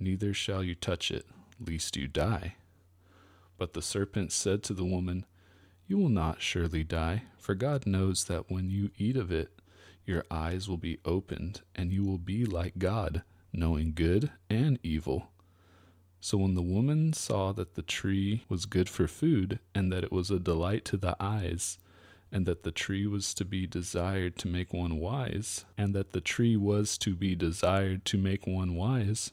neither shall you touch it, lest you die. But the serpent said to the woman, You will not surely die, for God knows that when you eat of it, your eyes will be opened, and you will be like God, knowing good and evil. So when the woman saw that the tree was good for food, and that it was a delight to the eyes, and that the tree was to be desired to make one wise, and that the tree was to be desired to make one wise,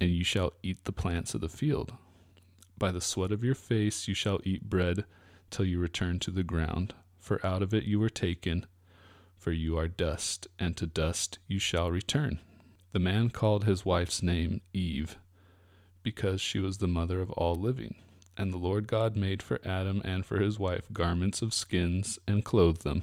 and you shall eat the plants of the field. By the sweat of your face you shall eat bread till you return to the ground, for out of it you were taken, for you are dust, and to dust you shall return. The man called his wife's name Eve, because she was the mother of all living. And the Lord God made for Adam and for his wife garments of skins and clothed them.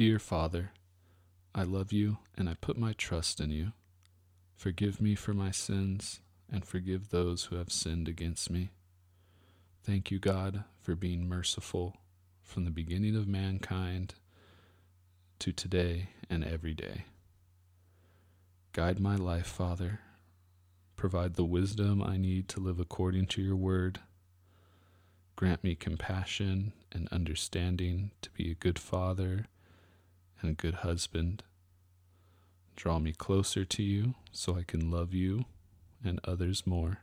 Dear Father, I love you and I put my trust in you. Forgive me for my sins and forgive those who have sinned against me. Thank you, God, for being merciful from the beginning of mankind to today and every day. Guide my life, Father. Provide the wisdom I need to live according to your word. Grant me compassion and understanding to be a good father and a good husband. Draw me closer to you so I can love you and others more.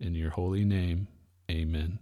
In your holy name, amen.